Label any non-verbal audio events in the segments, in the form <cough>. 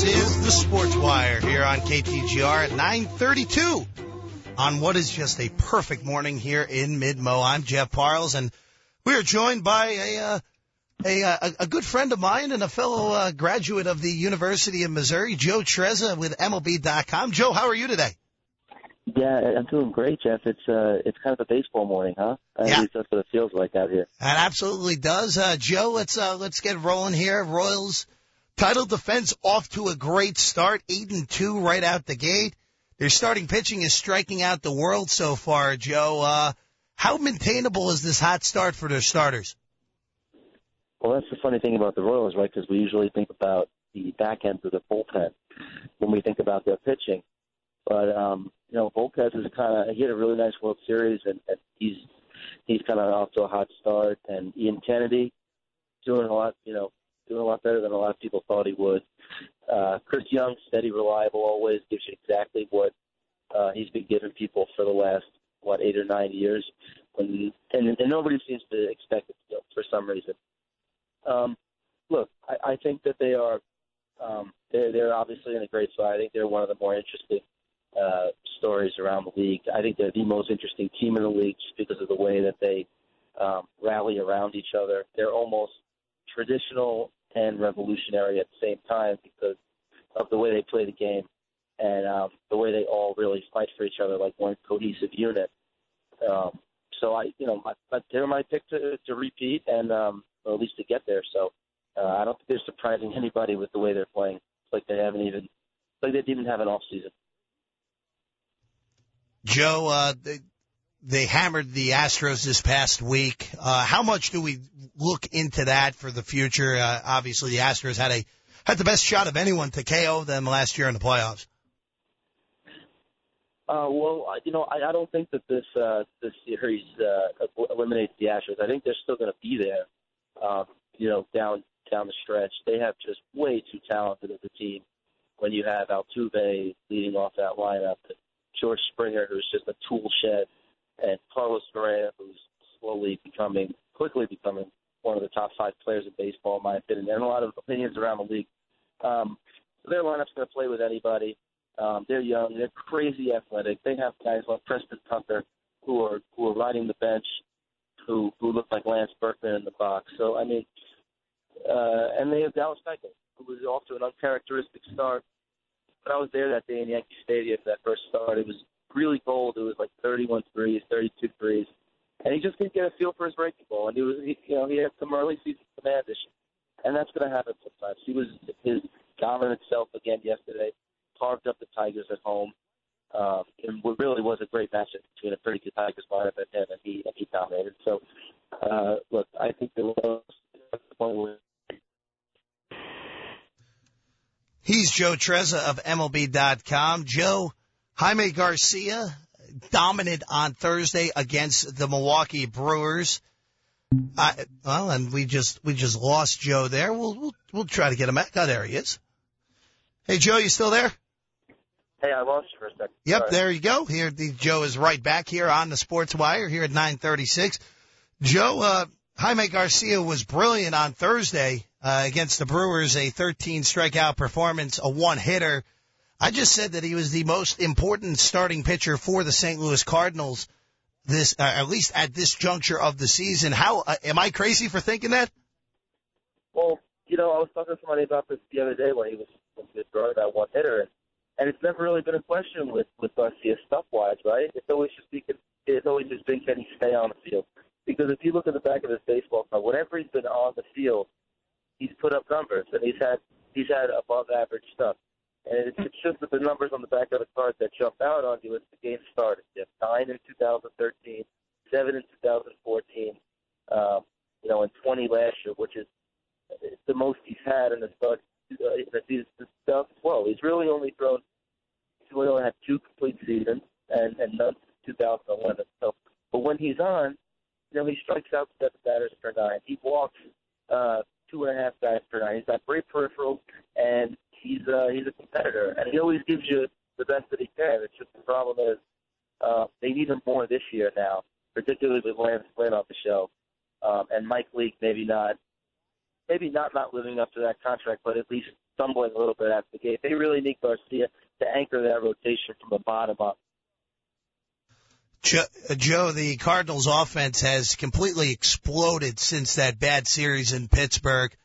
This is the Sports Wire here on KTGR at 932 on what is just a perfect morning here in Mid-Mo. I'm Jeff Parles, and we are joined by a, uh, a, a, a good friend of mine and a fellow uh, graduate of the University of Missouri, Joe Trezza with MLB.com. Joe, how are you today? Yeah, I'm doing great, Jeff. It's uh, it's kind of a baseball morning, huh? At Yeah. least that's what it feels like out here. It absolutely does. Uh, Joe, let's uh, let's get rolling here. Royals title defense off to a great start, eight and two right out the gate. Their starting pitching is striking out the world so far. Joe, uh, how maintainable is this hot start for their starters? Well, that's the funny thing about the Royals, right? Because we usually think about the back end of the bullpen when we think about their pitching. But um, you know, Volquez is kind of he had a really nice World Series, and, and he's he's kind of off to a hot start. And Ian Kennedy doing a lot, you know, doing a lot better than a lot of people thought he would. Uh, Chris Young, steady, reliable, always gives you exactly what uh, he's been giving people for the last what eight or nine years. When and, and nobody seems to expect it know, for some reason. Um, look, I, I think that they are um, they're they're obviously in a great spot. I think they're one of the more interesting uh, stories around the league. I think they're the most interesting team in the league just because of the way that they um, rally around each other. They're almost traditional and revolutionary at the same time because of the way they play the game and um, the way they all really fight for each other like one cohesive unit. Um, so I, you know, my, my, they're my pick to, to repeat and um, or at least to get there. So uh, I don't think they're surprising anybody with the way they're playing. It's like they haven't even, like they didn't have an off season. Joe, uh, they, hammered the Astros this past week. Uh, how much do we look into that for the future? Uh, obviously, the Astros had a had the best shot of anyone to KO them last year in the playoffs. Uh, well, you know, I, I don't think that this uh, this series uh, eliminates the Astros. I think they're still going to be there. Um, you know, down down the stretch, they have just way too talented of a team. When you have Altuve leading off that lineup, George Springer, who's just a tool shed, and Carlos Correa, who's slowly becoming, quickly becoming one of the top five players in baseball, in my opinion, and a lot of opinions around the league. Um, so their lineup's going to play with anybody. Um, they're young. They're crazy athletic. They have guys like Preston Tucker who are who are riding the bench, who who look like Lance Berkman in the box. So I mean, uh, and they have Dallas Keuchel, who was off to an uncharacteristic start. But I was there that day in Yankee Stadium for that first start. It was really cold. It was like 31 degrees, 32 degrees, and he just didn't get a feel for his breaking ball. And he was, he, you know, he had some early season command issues, and that's going to happen sometimes. He was his dominant self again yesterday carved up the Tigers at home. Um, and what really was a great matchup between a pretty good Tigers lineup and him, and he and he dominated. So, uh, look, I think the point where He's Joe Trezza of MLB.com. Joe, Jaime Garcia, dominant on Thursday against the Milwaukee Brewers. I, well, and we just we just lost Joe there. We'll we'll, we'll try to get him back. Oh, there he is. Hey, Joe, you still there? hey, I lost you for a second. Yep, Sorry. there you go. Here, the, Joe is right back here on the Sports Wire here at 9:36. Joe, uh, Jaime Garcia was brilliant on Thursday uh, against the Brewers, a 13 strikeout performance, a one hitter. I just said that he was the most important starting pitcher for the St. Louis Cardinals. This, uh, at least at this juncture of the season. How uh, am I crazy for thinking that? Well, you know, I was talking to somebody about this the other day when he was throwing that one hitter, and, and it's never really been a question with with Garcia stuff wise, right? It's always just been it's always just been can he stay on the field? Because if you look at the back of his baseball card, whenever he's been on the field, he's put up numbers, and he's had he's had above average stuff. And it's, just that the numbers on the back of the card that jump out on you as the game started. You have nine in 2013, seven in 2014, um, you know, and 20 last year, which is the most he's had in the start uh, in the season since 2012. He's really only thrown. He's really only had two complete seasons, and and none since 2011. So, but when he's on, you know, he strikes out seven batters per nine. He walks uh, two and a half guys per nine. He's got great peripherals, and he's uh, he's a competitor, and he always gives you the best that he can. It's just the problem is uh, they need him more this year now, particularly with Lance Lynn off the show, um, and Mike Leake maybe not maybe not not living up to that contract, but at least stumbling a little bit at the gate. They really need Garcia to anchor that rotation from the bottom up. Joe, the Cardinals offense has completely exploded since that bad series in Pittsburgh.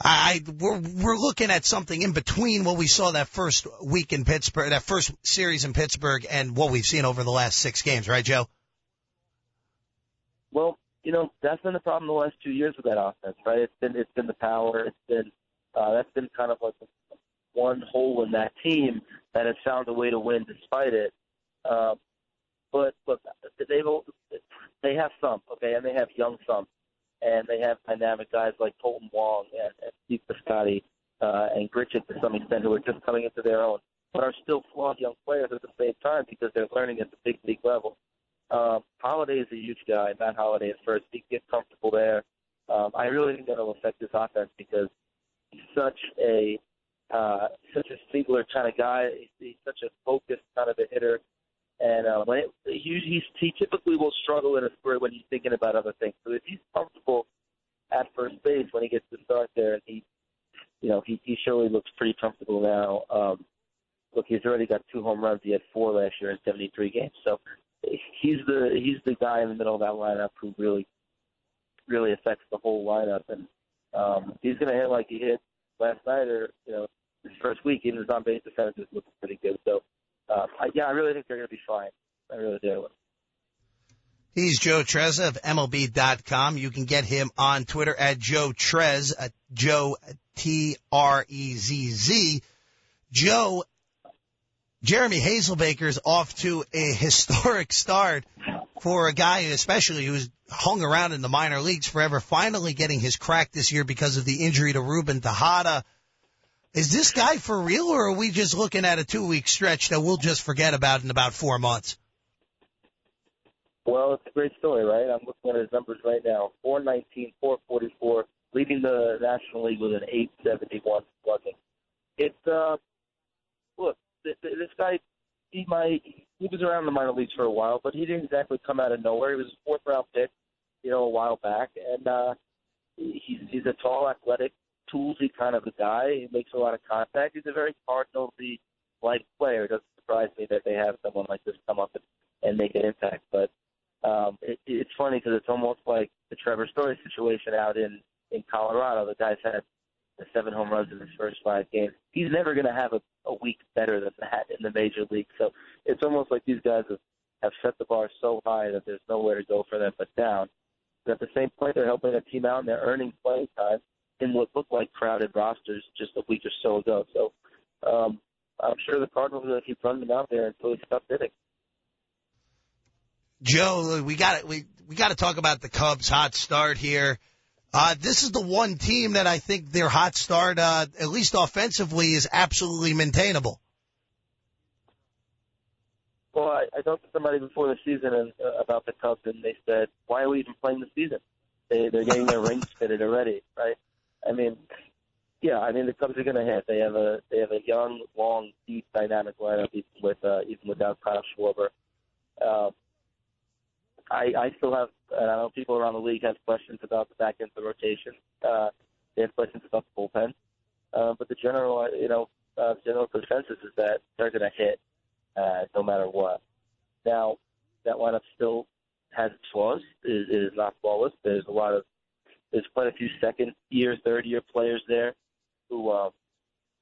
I we're we're looking at something in between what we saw that first week in Pittsburgh, that first series in Pittsburgh, and what we've seen over the last six games, right, Joe? Well, you know that's been the problem the last two years with that offense, right? It's been it's been the power, it's been uh, that's been kind of like one hole in that team that has found a way to win despite it. Um, but look, they've they have some, okay, and they have young some, and they have dynamic guys like Kolten Wong and, and Steve Piscotty uh, and Grichuk to some extent who are just coming into their own, but are still flawed young players at the same time because they're learning at the big league level. Um, Holliday is a huge guy. Matt Holliday is first. He gets comfortable there. Um, I really think that'll affect this offense because he's such a uh, such a Ziegler kind of guy. He's such a focused kind of a hitter. And uh, when it, he, he's, he typically will struggle in a spurt when he's thinking about other things. So if he's comfortable at first base when he gets to start there, and he, you know, he, he surely looks pretty comfortable now. Um, look, he's already got two home runs. He had four last year in 73 games. So he's the he's the guy in the middle of that lineup who really really affects the whole lineup. And um, he's going to hit like he hit last night, or you know, his first week. Even his on base defense is looking pretty good. So uh, I, yeah, I really think they're going to be fine. I really do. He's Joe Trezza of MLB.com. You can get him on Twitter at Joe Trez, at Joe T R E Z Z. Joe, Jeremy Hazelbaker's off to a historic start for a guy, especially who's hung around in the minor leagues forever, finally getting his crack this year because of the injury to Ruben Tejada. Is this guy for real, or are we just looking at a two week stretch that we'll just forget about in about four months? Well, it's a great story, right? I'm looking at his numbers right now 419, 444, leading the National League with an 871 slugging. It's, uh, look, this guy, he might, he was around the minor leagues for a while, but he didn't exactly come out of nowhere. He was a fourth round pick, you know, a while back, and, uh, he's, he's a tall, athletic, toolsy kind of a guy. He makes a lot of contact. He's a very Cardinals-y like player. It doesn't surprise me that they have someone like this come up and, and make an impact. But um, it, it's funny because it's almost like the Trevor Story situation out in in Colorado. The guy's had seven home runs in his first five games. He's never going to have a, a week better than that in the major league. So it's almost like these guys have, have set the bar so high that there's nowhere to go for them but down. But at the same point, they're helping a team out and they're earning playing time in what looked like crowded rosters just a week or so ago. So um, I'm sure the Cardinals are going to keep running them out there until he stops hitting. Joe, we got we we got to talk about the Cubs' hot start here. Uh, this is the one team that I think their hot start, uh, at least offensively, is absolutely maintainable. Well, I, I talked to somebody before the season and, uh, about the Cubs, and they said, "Why are we even playing the season? They, they're getting their rings fitted already, right?" I mean, yeah, I mean the Cubs are going to hit. They have a they have a young, long, deep, dynamic lineup even with uh, even without Kyle Schwarber. Uh, I I still have and I know people around the league have questions about the back end of the rotation. Uh, they have questions about the bullpen, uh, but the general you know uh, general consensus is that they're going to hit uh, no matter what. Now that lineup still has its flaws. It, it is not flawless. There's a lot of there's quite a few second year, third year players there who uh,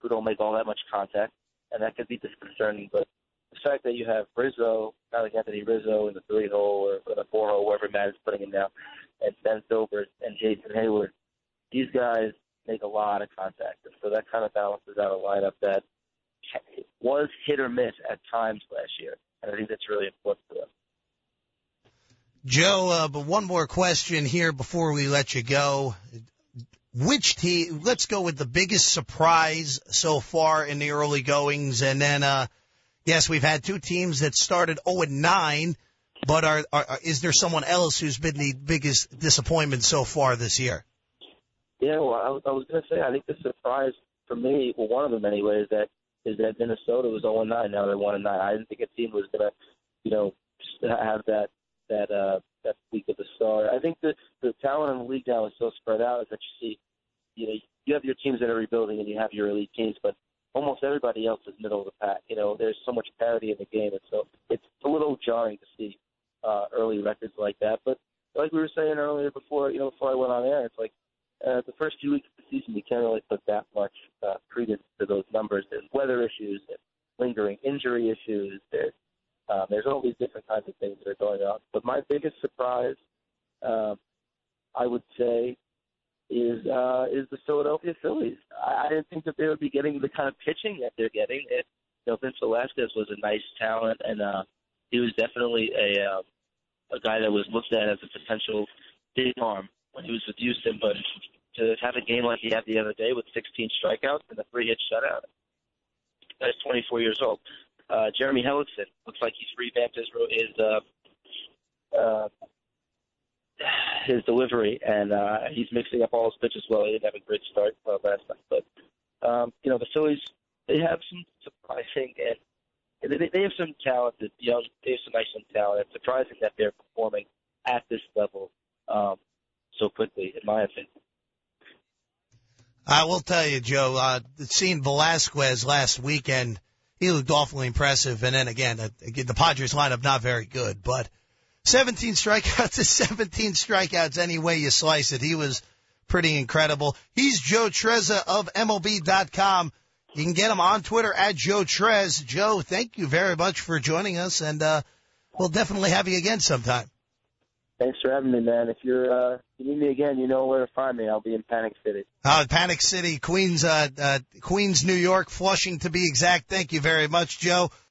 who don't make all that much contact, and that could be disconcerting. But the fact that you have Rizzo, not like Anthony Rizzo in the three hole or in the four hole, wherever Matt is putting him now, and Ben Zobrist and Jason Heyward, these guys make a lot of contact, and so that kind of balances out a lineup that was hit or miss at times last year, and I think that's really important for them. Joe, uh, but one more question here before we let you go. Which team, let's go with the biggest surprise so far in the early goings. And then, uh, yes, we've had two teams that started 0 and 9, but are, are, is there someone else who's been the biggest disappointment so far this year? Yeah, well, I, I was going to say, I think the surprise for me, well, one of them anyway, is that is that Minnesota was 0 and 9. Now they're 1 and 9. I didn't think a team was going to, you know, have that that uh, that week of the start. I think the the talent in the league now is so spread out is that you see you know you have your teams that are rebuilding and you have your elite teams, but almost everybody else is middle of the pack. You know, there's so much parity in the game, and so it's a little jarring to see uh, early records like that. But like we were saying earlier before, you know, before I went on air, it's like uh, the first few weeks of the season, you can't really put that much uh, credence to those numbers. There's weather issues, there's lingering injury issues, there's um, there's all these different kinds of things that are going on. But my biggest surprise, um, I would say, is uh, is the Philadelphia Phillies. I, I didn't think that they would be getting the kind of pitching that they're getting. It, you know, Vince Velasquez was a nice talent, and uh, he was definitely a uh, a guy that was looked at as a potential big arm when he was with Houston. But to have a game like he had the other day with 16 strikeouts and a three-hit shutout, that's 24 years old. Uh, Jeremy Hellickson looks like he's revamped his his uh, uh, his delivery, and uh, he's mixing up all his pitches well. He didn't have a great start uh, last night, but um, you know the Phillies they have some surprising and they, have some talented young. They have some nice young talent. It's surprising that they're performing at this level um, so quickly, in my opinion. I will tell you, Joe. Uh, seeing Velasquez last weekend, he looked awfully impressive. And then again, uh, the Padres lineup not very good, but 17 strikeouts <laughs> is 17 strikeouts any way you slice it. He was pretty incredible. He's Joe Trezza of MLB.com. You can get him on Twitter at Joe Trez. Joe, thank you very much for joining us, and uh, we'll definitely have you again sometime. Thanks for having me, man. If you're uh, you need me again, you know where to find me. I'll be in Panic City. Uh, Panic City, Queens, uh, uh, Queens, New York, Flushing to be exact. Thank you very much, Joe.